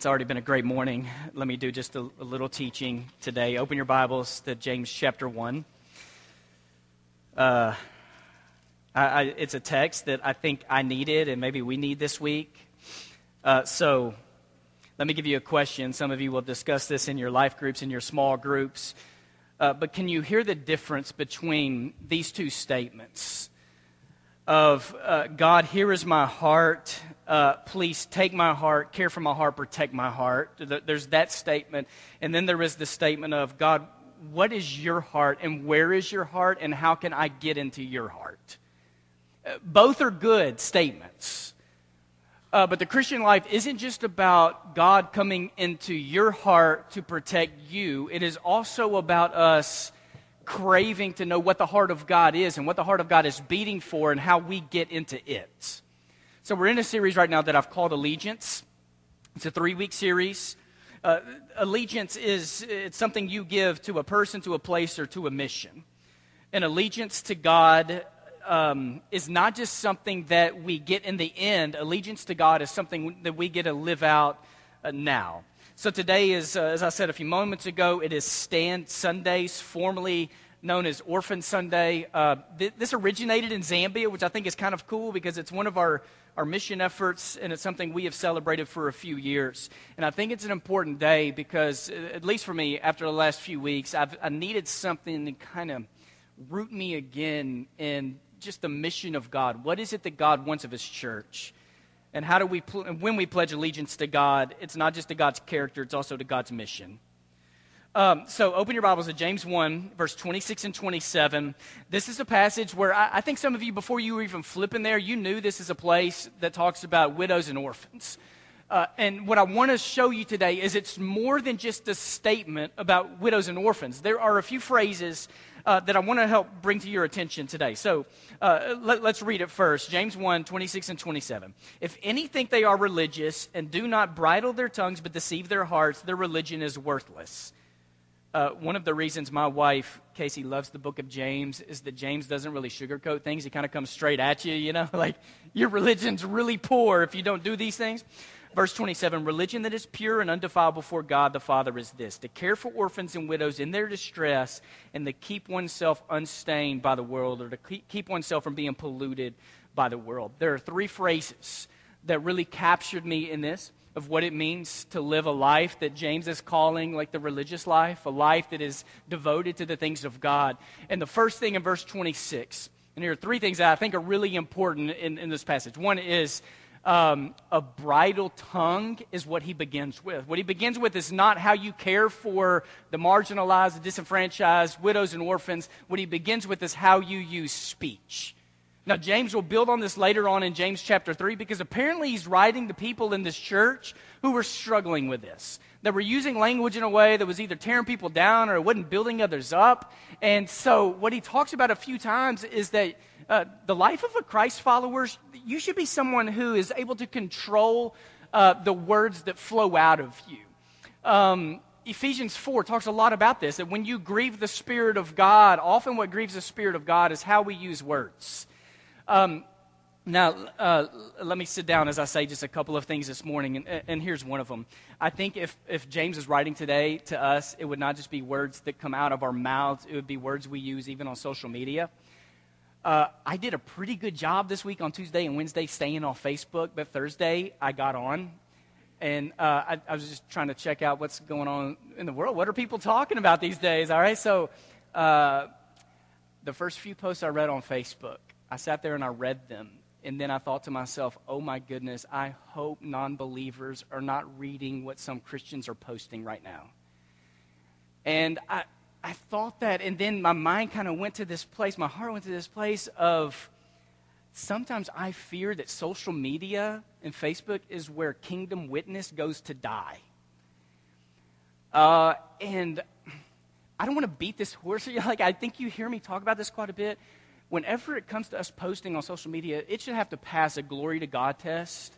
It's already been a great morning. Let me do just a, a little teaching today. Open your Bibles to James chapter 1. Uh, I, I, it's a text that I think I needed and maybe we need this week. Uh, so let me give you a question. Some of you will discuss this in your life groups, in your small groups. Uh, but can you hear the difference between these two statements? Of uh, God, here is my heart, uh, please take my heart, care for my heart, protect my heart. There's that statement. And then there is the statement of, God, what is your heart and where is your heart and how can I get into your heart? Uh, both are good statements. Uh, but the Christian life isn't just about God coming into your heart to protect you, it is also about us craving to know what the heart of God is and what the heart of God is beating for and how we get into it. So we're in a series right now that I've called Allegiance. It's a three week series. Uh, allegiance is it's something you give to a person, to a place, or to a mission. And allegiance to God um, is not just something that we get in the end. Allegiance to God is something that we get to live out uh, now. So today is, uh, as I said a few moments ago, it is Stand Sundays, formerly known as Orphan Sunday. Uh, th- this originated in Zambia, which I think is kind of cool because it's one of our our mission efforts, and it's something we have celebrated for a few years. And I think it's an important day because, at least for me, after the last few weeks, I've, I needed something to kind of root me again in just the mission of God. What is it that God wants of His church? And how do we, pl- when we pledge allegiance to God, it's not just to God's character, it's also to God's mission. Um, so open your Bibles to James 1, verse 26 and 27. This is a passage where I, I, think some of you, before you were even flipping there, you knew this is a place that talks about widows and orphans. Uh, and what I want to show you today is it's more than just a statement about widows and orphans. There are a few phrases uh, that I want to help bring to your attention today. So uh, let, us read it first James 1 26 and 27. If any think they are religious and do not bridle their tongues but deceive their hearts, their religion is worthless. Uh, one of the reasons my wife, Casey, loves the book of James is that James doesn't really sugarcoat things. He kind of comes straight at you, you know, like your religion's really poor if you don't do these things. Verse 27 Religion that is pure and undefiled before God the Father is this to care for orphans and widows in their distress and to keep oneself unstained by the world or to keep oneself from being polluted by the world. There are three phrases that really captured me in this of what it means to live a life that James is calling like the religious life, a life that is devoted to the things of God. And the first thing in verse 26, and here are three things that I think are really important in, in this passage. One is um, a bridle tongue is what he begins with. What he begins with is not how you care for the marginalized, the disenfranchised, widows, and orphans. What he begins with is how you use speech. Now, James will build on this later on in James chapter 3 because apparently he's writing to people in this church who were struggling with this. That were using language in a way that was either tearing people down or it wasn't building others up. And so, what he talks about a few times is that uh, the life of a Christ follower, you should be someone who is able to control uh, the words that flow out of you. Um, Ephesians 4 talks a lot about this that when you grieve the Spirit of God, often what grieves the Spirit of God is how we use words. Um, now, uh, let me sit down as I say just a couple of things this morning, and, and, here's one of them. I think if, if James is writing today to us, it would not just be words that come out of our mouths, it would be words we use even on social media. Uh, I did a pretty good job this week on Tuesday and Wednesday staying off Facebook, but Thursday I got on, and uh, I, I, was just trying to check out what's going on in the world. What are people talking about these days? All right, so uh, the first few posts I read on Facebook I sat there and I read them. And then I thought to myself, oh my goodness, I hope non believers are not reading what some Christians are posting right now. And I, I thought that, and then my mind kind of went to this place, my heart went to this place of sometimes I fear that social media and Facebook is where kingdom witness goes to die. Uh, and I don't want to beat this horse. Like, I think you hear me talk about this quite a bit whenever it comes to us posting on social media, it should have to pass a glory to God test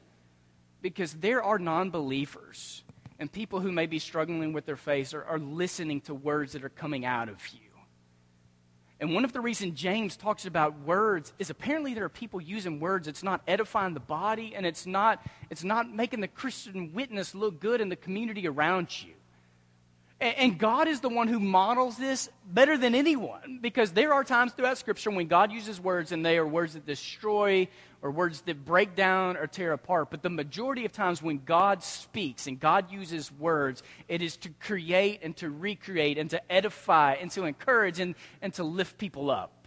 because there are non believers and people who may be struggling with their faith are, are, listening to words that are coming out of you. And one of the reasons James talks about words is apparently there are people using words. It's not edifying the body, and it's not, it's not making the Christian witness look good in the community around you. And God is the one who models this better than anyone because there are times throughout Scripture when God uses words and they are words that destroy or words that break down or tear apart. But the majority of times when God speaks and God uses words, it is to create and to recreate and to edify and to encourage and, and to lift people up.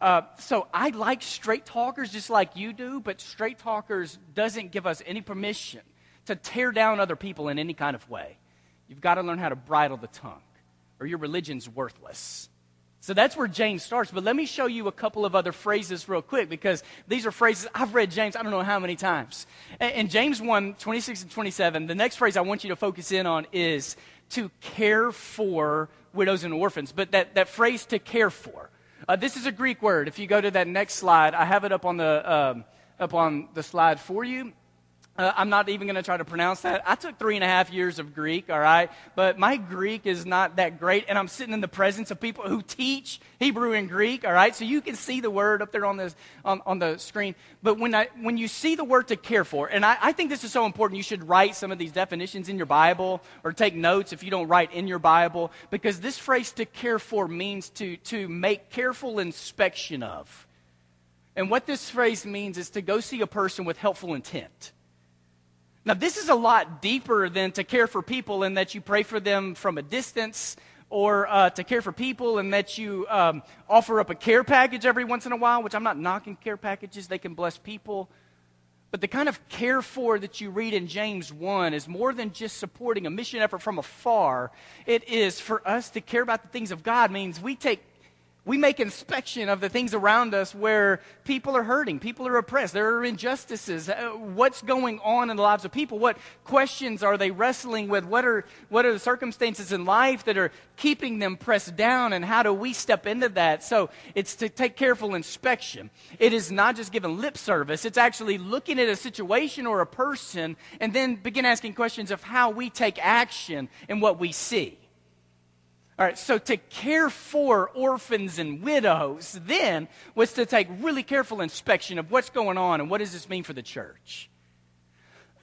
Uh, so I like straight talkers just like you do, but straight talkers doesn't give us any permission to tear down other people in any kind of way. You've got to learn how to bridle the tongue, or your religion's worthless. So that's where James starts. But let me show you a couple of other phrases real quick because these are phrases I've read James I don't know how many times. In James 1 26 and 27, the next phrase I want you to focus in on is to care for widows and orphans. But that, that phrase to care for, uh, this is a Greek word. If you go to that next slide, I have it up on the, um, up on the slide for you. Uh, I'm not even going to try to pronounce that. I took three and a half years of Greek, all right? But my Greek is not that great, and I'm sitting in the presence of people who teach Hebrew and Greek, all right? So you can see the word up there on, this, on, on the screen. But when, I, when you see the word to care for, and I, I think this is so important, you should write some of these definitions in your Bible or take notes if you don't write in your Bible, because this phrase to care for means to, to make careful inspection of. And what this phrase means is to go see a person with helpful intent. Now, this is a lot deeper than to care for people and that you pray for them from a distance or uh, to care for people and that you um, offer up a care package every once in a while, which I'm not knocking care packages, they can bless people. But the kind of care for that you read in James 1 is more than just supporting a mission effort from afar. It is for us to care about the things of God, means we take we make inspection of the things around us where people are hurting, people are oppressed, there are injustices. Uh, what's going on in the lives of people? What questions are they wrestling with? What are, what are the circumstances in life that are keeping them pressed down? And how do we step into that? So it's to take careful inspection. It is not just giving lip service, it's actually looking at a situation or a person and then begin asking questions of how we take action and what we see. All right, so to care for orphans and widows then was to take really careful inspection of what's going on and what does this mean for the church.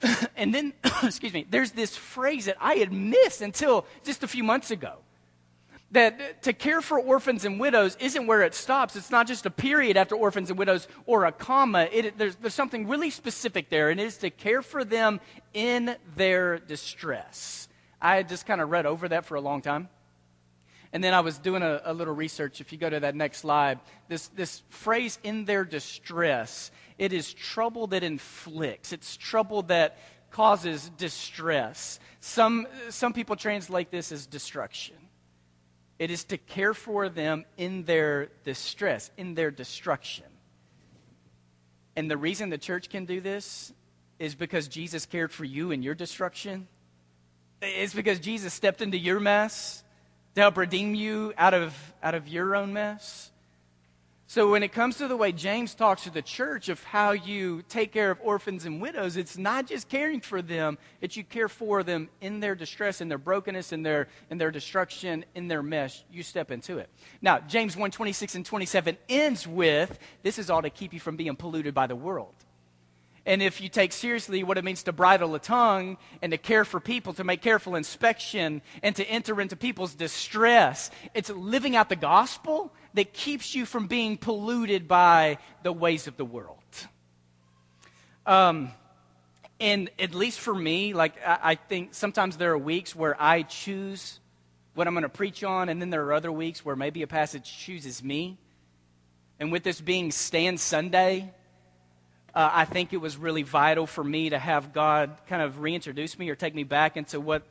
and then, excuse me, there's this phrase that I had missed until just a few months ago. That to care for orphans and widows isn't where it stops. It's not just a period after orphans and widows or a comma. It, there's, there's something really specific there, and it is to care for them in their distress. I had just kind of read over that for a long time. And then I was doing a, a, little research. If you go to that next slide, this, this phrase, in their distress, it is trouble that inflicts, it's trouble that causes distress. Some, some people translate this as destruction. It is to care for them in their distress, in their destruction. And the reason the church can do this is because Jesus cared for you in your destruction. It's because Jesus stepped into your mess to help redeem you out of, out of your own mess. So, when it comes to the way James talks to the church of how you take care of orphans and widows, it's not just caring for them, it's you care for them in their distress, in their brokenness, in their, in their destruction, in their mess. You step into it. Now, James 1 26 and 27 ends with this is all to keep you from being polluted by the world. And if you take seriously what it means to bridle a tongue and to care for people, to make careful inspection, and to enter into people's distress, it's living out the gospel that keeps you from being polluted by the ways of the world. Um, and at least for me, like I, I think sometimes there are weeks where I choose what I'm going to preach on, and then there are other weeks where maybe a passage chooses me. And with this being Stand Sunday, uh, I think it was really vital for me to have God kind of reintroduce me or take me back into what,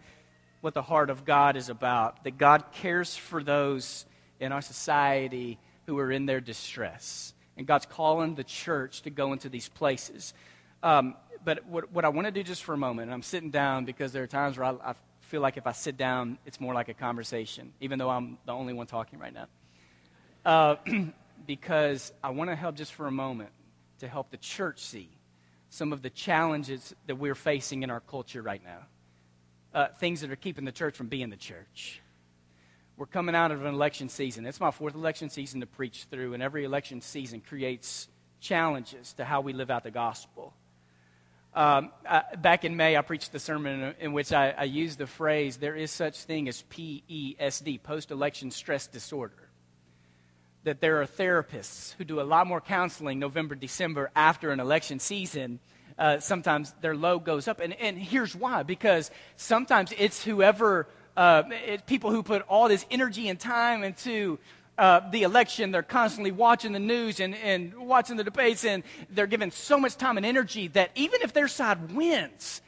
what the heart of God is about. That God cares for those in our society who are in their distress. And God's calling the church to go into these places. Um, but what, what I want to do just for a moment, and I'm sitting down because there are times where I, I feel like if I sit down, it's more like a conversation, even though I'm the only one talking right now. Uh, because I want to help just for a moment to help the church see some of the challenges that we're facing in our culture right now. Uh, things that are keeping the church from being the church. We're coming out of an election season. It's my fourth election season to preach through, and every election season creates challenges to how we live out the gospel. Um, I, back in May, I preached the sermon in, in which I, I, used the phrase, there is such thing as PESD, post-election stress disorder. That there are therapists who do a lot more counseling November, December after an election season. Uh, sometimes their load goes up. And, and here's why because sometimes it's whoever, uh, it, people who put all this energy and time into uh, the election. They're constantly watching the news and, and watching the debates, and they're given so much time and energy that even if their side wins,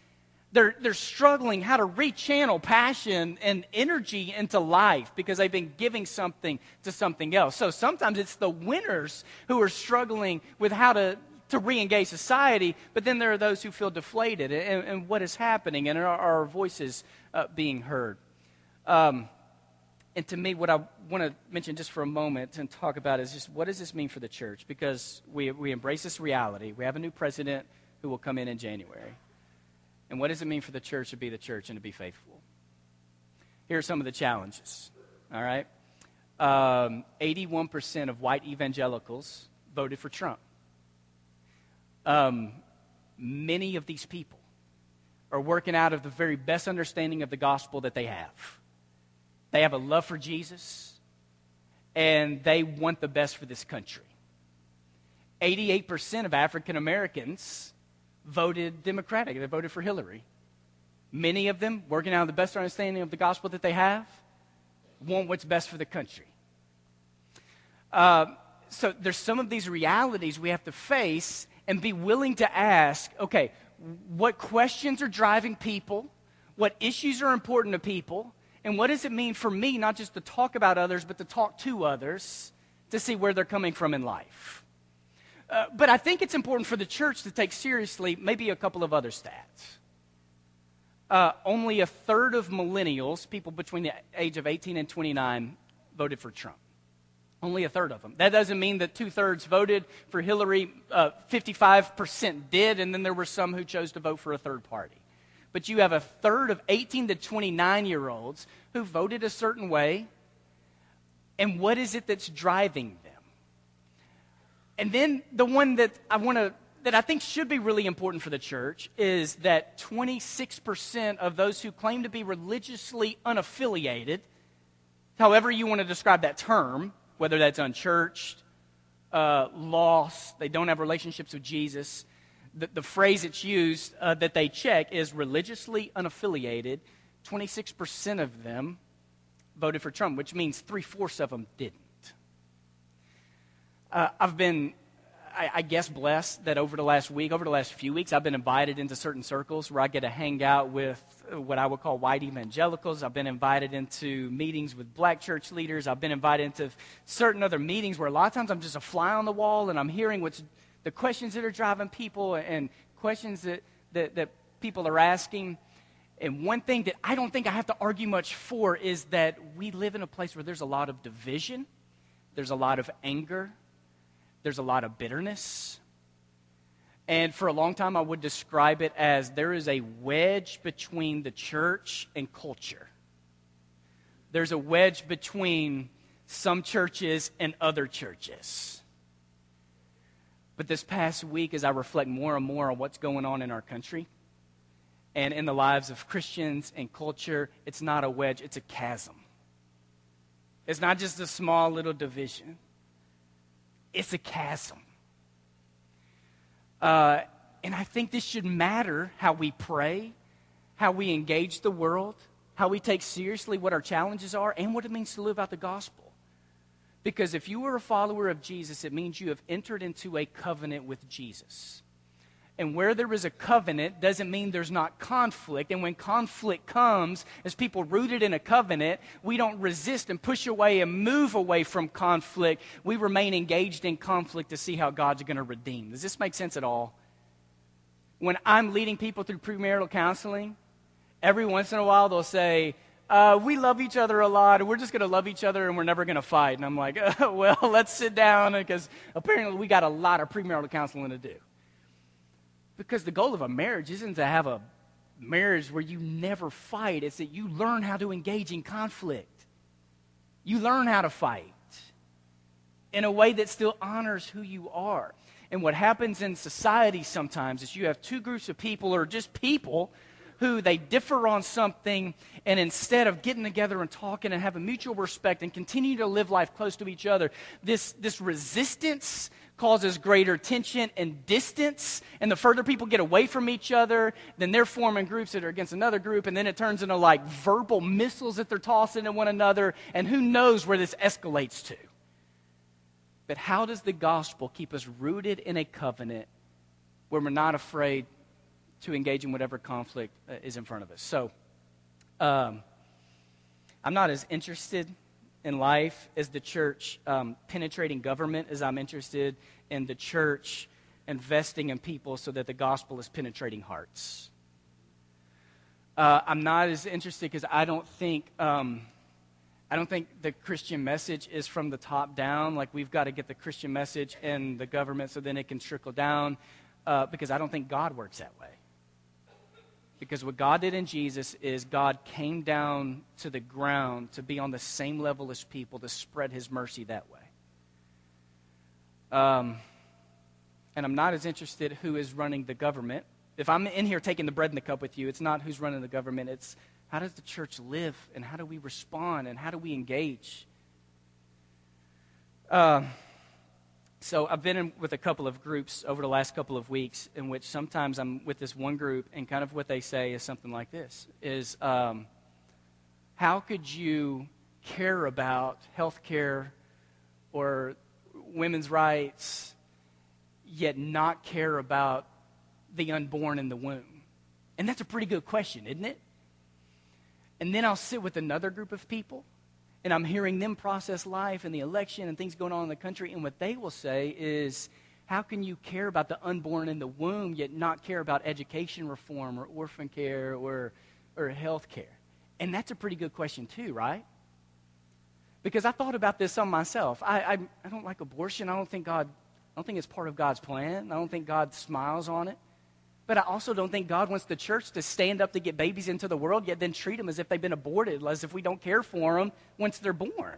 they're, they're struggling how to rechannel passion and energy into life because they've been giving something to something else. So sometimes it's the winners who are struggling with how to, to re engage society, but then there are those who feel deflated and, and what is happening and are our voices uh, being heard. Um, and to me, what I want to mention just for a moment and talk about is just what does this mean for the church? Because we, we embrace this reality. We have a new president who will come in in January. And what does it mean for the church to be the church and to be faithful? Here are some of the challenges. All right? Um, 81% of white evangelicals voted for Trump. Um, many of these people are working out of the very best understanding of the gospel that they have. They have a love for Jesus, and they want the best for this country. 88% of African Americans voted Democratic, they voted for Hillary. Many of them, working out of the best understanding of the gospel that they have, want what's best for the country. Uh, so there's some of these realities we have to face and be willing to ask okay, what questions are driving people? What issues are important to people? And what does it mean for me not just to talk about others, but to talk to others to see where they're coming from in life? Uh, but I think it's important for the church to take seriously maybe a couple of other stats. Uh, only a third of millennials, people between the age of 18 and 29, voted for Trump. Only a third of them. That doesn't mean that two thirds voted for Hillary. Uh, 55% did, and then there were some who chose to vote for a third party but you have a third of 18 to 29 year olds who voted a certain way. And what is it that's driving? And then the one that I want to that I think should be really important for the church is that 26% of those who claim to be religiously unaffiliated, however you want to describe that term, whether that's unchurched, uh, lost, they don't have relationships with Jesus, the, the phrase it's used uh, that they check is religiously unaffiliated. 26% of them voted for Trump, which means three fourths of them didn't. Uh, I've been, I, I, guess, blessed that over the last week, over the last few weeks, I've been invited into certain circles where I get to hang out with what I would call white evangelicals. I've been invited into meetings with black church leaders. I've been invited into certain other meetings where a lot of times I'm just a fly on the wall and I'm hearing what's the questions that are driving people and questions that, that, that people are asking. And one thing that I don't think I have to argue much for is that we live in a place where there's a lot of division, there's a lot of anger, there's a lot of bitterness. And for a long time, I would describe it as there is a wedge between the church and culture. There's a wedge between some churches and other churches. But this past week, as I reflect more and more on what's going on in our country and in the lives of Christians and culture, it's not a wedge, it's a chasm. It's not just a small little division, it's a chasm. Uh, and I think this should matter how we pray, how we engage the world, how we take seriously what our challenges are, and what it means to live out the gospel. Because if you are a follower of Jesus, it means you have entered into a covenant with Jesus. And where there is a covenant doesn't mean there's not conflict. And when conflict comes, as people rooted in a covenant, we don't resist and push away and move away from conflict. We remain engaged in conflict to see how God's going to redeem. Does this make sense at all? When I'm leading people through premarital counseling, every once in a while they'll say, uh, we love each other a lot, and we're just going to love each other, and we're never going to fight. And I'm like, well, let's sit down, because apparently we got a lot of premarital counseling to do. Because the goal of a marriage isn't to have a marriage where you never fight, it's that you learn how to engage in conflict. You learn how to fight in a way that still honors who you are. And what happens in society sometimes is you have two groups of people, or just people, who they differ on something, and instead of getting together and talking and having mutual respect and continue to live life close to each other, this, this resistance causes greater tension and distance. And the further people get away from each other, then they're forming groups that are against another group. And then it turns into like verbal missiles that they're tossing at one another. And who knows where this escalates to. But how does the gospel keep us rooted in a covenant where we're not afraid to engage in whatever conflict uh, is in front of us? So, um, I'm not as interested in life as the church um, penetrating government as I'm interested in the church investing in people so that the gospel is penetrating hearts. Uh, I'm not as interested because I don't think um, I don't think the Christian message is from the top down. Like we've got to get the Christian message in the government so then it can trickle down. Uh, because I don't think God works that way. Because what God did in Jesus is God came down to the ground to be on the same level as people to spread his mercy that way. Um, and I'm not as interested who is running the government. If I'm in here taking the bread and the cup with you, it's not who's running the government, it's how does the church live and how do we respond and how do we engage? Uh, so I've been in with a couple of groups over the last couple of weeks in which sometimes I'm with this one group and kind of what they say is something like this is um, how could you care about health care or women's rights yet not care about the unborn in the womb? And that's a pretty good question, isn't it? And then I'll sit with another group of people and I'm hearing them process life and the election and things going on in the country. And what they will say is, how can you care about the unborn in the womb yet not care about education reform or orphan care or, or health care? And that's a pretty good question, too, right? Because I thought about this on myself. I, I, I don't like abortion. I don't think God, I don't think it's part of God's plan. I don't think God smiles on it. But I also don't think God wants the church to stand up to get babies into the world, yet then treat them as if they've been aborted, as if we don't care for them once they're born.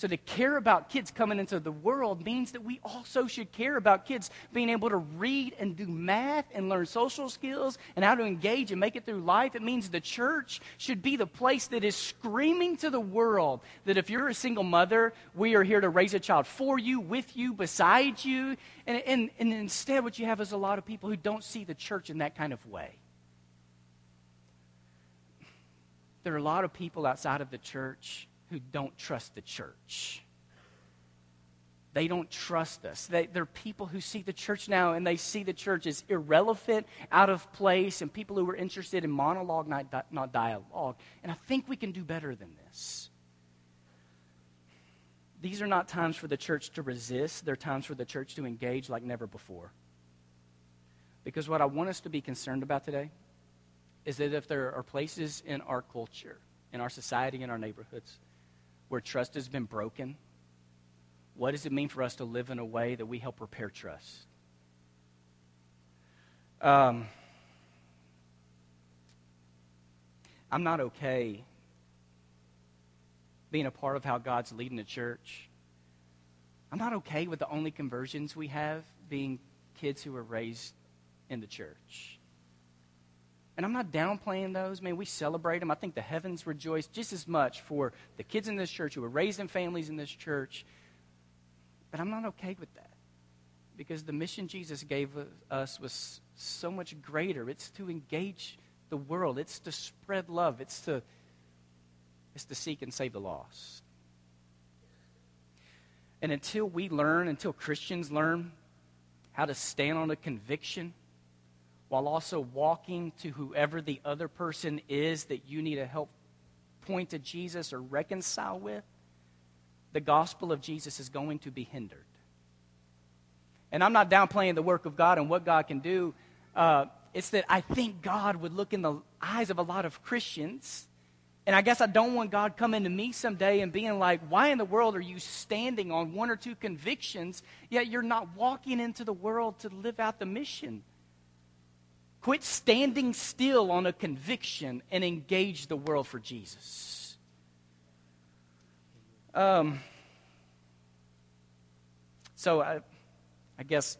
So, to care about kids coming into the world means that we also should care about kids being able to read and do math and learn social skills and how to engage and make it through life. It means the church should be the place that is screaming to the world that if you're a single mother, we are here to raise a child for you, with you, beside you. And, and, and instead, what you have is a lot of people who don't see the church in that kind of way. There are a lot of people outside of the church who don't trust the church. They don't trust us. They, they're people who see the church now and they see the church as irrelevant, out of place, and people who are interested in monologue, not, not dialogue. And I think we can do better than this. These are not times for the church to resist, they're times for the church to engage like never before. Because what I want us to be concerned about today is that if there are places in our culture, in our society, in our neighborhoods, where trust has been broken? What does it mean for us to live in a way that we help repair trust? Um, I'm not okay being a part of how God's leading the church. I'm not okay with the only conversions we have being kids who were raised in the church. And I'm not downplaying those. Man, we celebrate them. I think the heavens rejoice just as much for the kids in this church who were raised in families in this church. But I'm not okay with that. Because the mission Jesus gave us was so much greater. It's to engage the world, it's to spread love, it's to, it's to seek and save the lost. And until we learn, until Christians learn how to stand on a conviction, while also walking to whoever the other person is that you need to help point to Jesus or reconcile with, the gospel of Jesus is going to be hindered. And I'm not downplaying the work of God and what God can do. Uh, it's that I think God would look in the eyes of a lot of Christians. And I guess I don't want God coming to me someday and being like, why in the world are you standing on one or two convictions, yet you're not walking into the world to live out the mission? Quit standing still on a conviction and engage the world for Jesus. Um, so I, I guess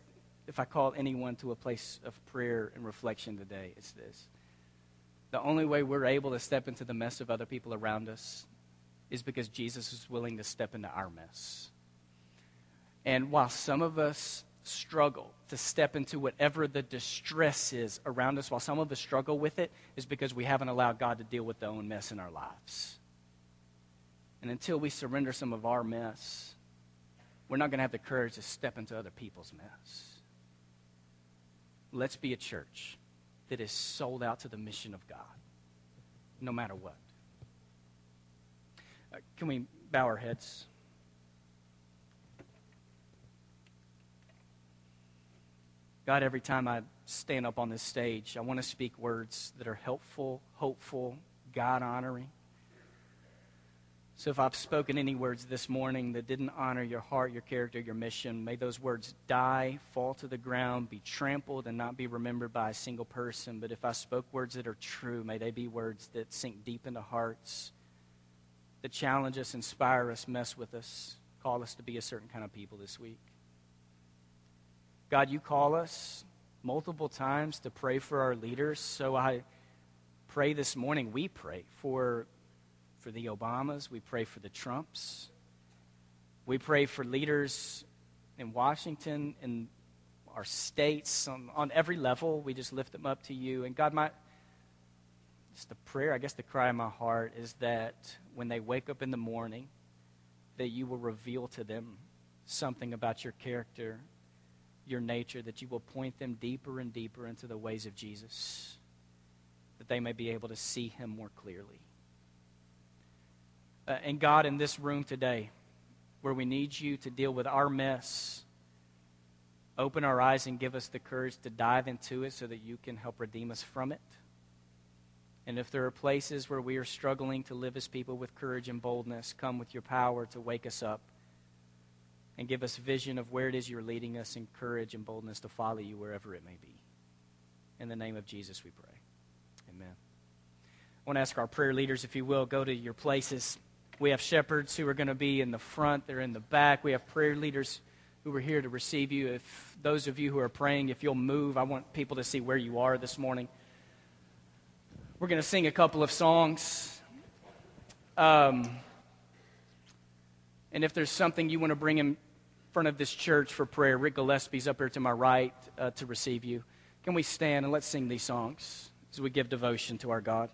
if I call anyone to a place of prayer and reflection today, it's this. The only way we're able to step into the mess of other people around us is because Jesus is willing to step into our mess. And while some of us struggle to step into whatever the distress is around us, while some of us struggle with it, is because we haven't allowed God to deal with the own mess in our lives. And until we surrender some of our mess, we're not going to have the courage to step into other people's mess. Let's be a church that is sold out to the mission of God, no matter what. Uh, can we bow our heads? God, every time I stand up on this stage, I want to speak words that are helpful, hopeful, God honoring. So if I've spoken any words this morning that didn't honor your heart, your character, your mission, may those words die, fall to the ground, be trampled, and not be remembered by a single person. But if I spoke words that are true, may they be words that sink deep into hearts, that challenge us, inspire us, mess with us, call us to be a certain kind of people this week. God, you call us multiple times to pray for our leaders. So I pray this morning, we pray for, for the Obamas, we pray for the Trumps, we pray for leaders in Washington in our states on, on every level. We just lift them up to you. And God, my just the prayer, I guess the cry of my heart is that when they wake up in the morning, that you will reveal to them something about your character your nature, that you will point them deeper and deeper into the ways of Jesus, that they may be able to see him more clearly. Uh, and God, in this room today, where we need you to deal with our mess, open our eyes and give us the courage to dive into it so that you can help redeem us from it. And if there are places where we are struggling to live as people with courage and boldness, come with your power to wake us up and give us vision of where it is you're leading us and courage and boldness to follow you wherever it may be. In the name of Jesus, we pray. Amen. I want to ask our prayer leaders, if you will, go to your places. We have shepherds who are going to be in the front, they're in the back. We have prayer leaders who are here to receive you. If those of you who are praying, if you'll move, I want people to see where you are this morning. We're going to sing a couple of songs. Um, and if there's something you want to bring in front of this church for prayer. Rick Gillespie's up here to my right uh, to receive you. Can we stand and let's sing these songs as we give devotion to our God?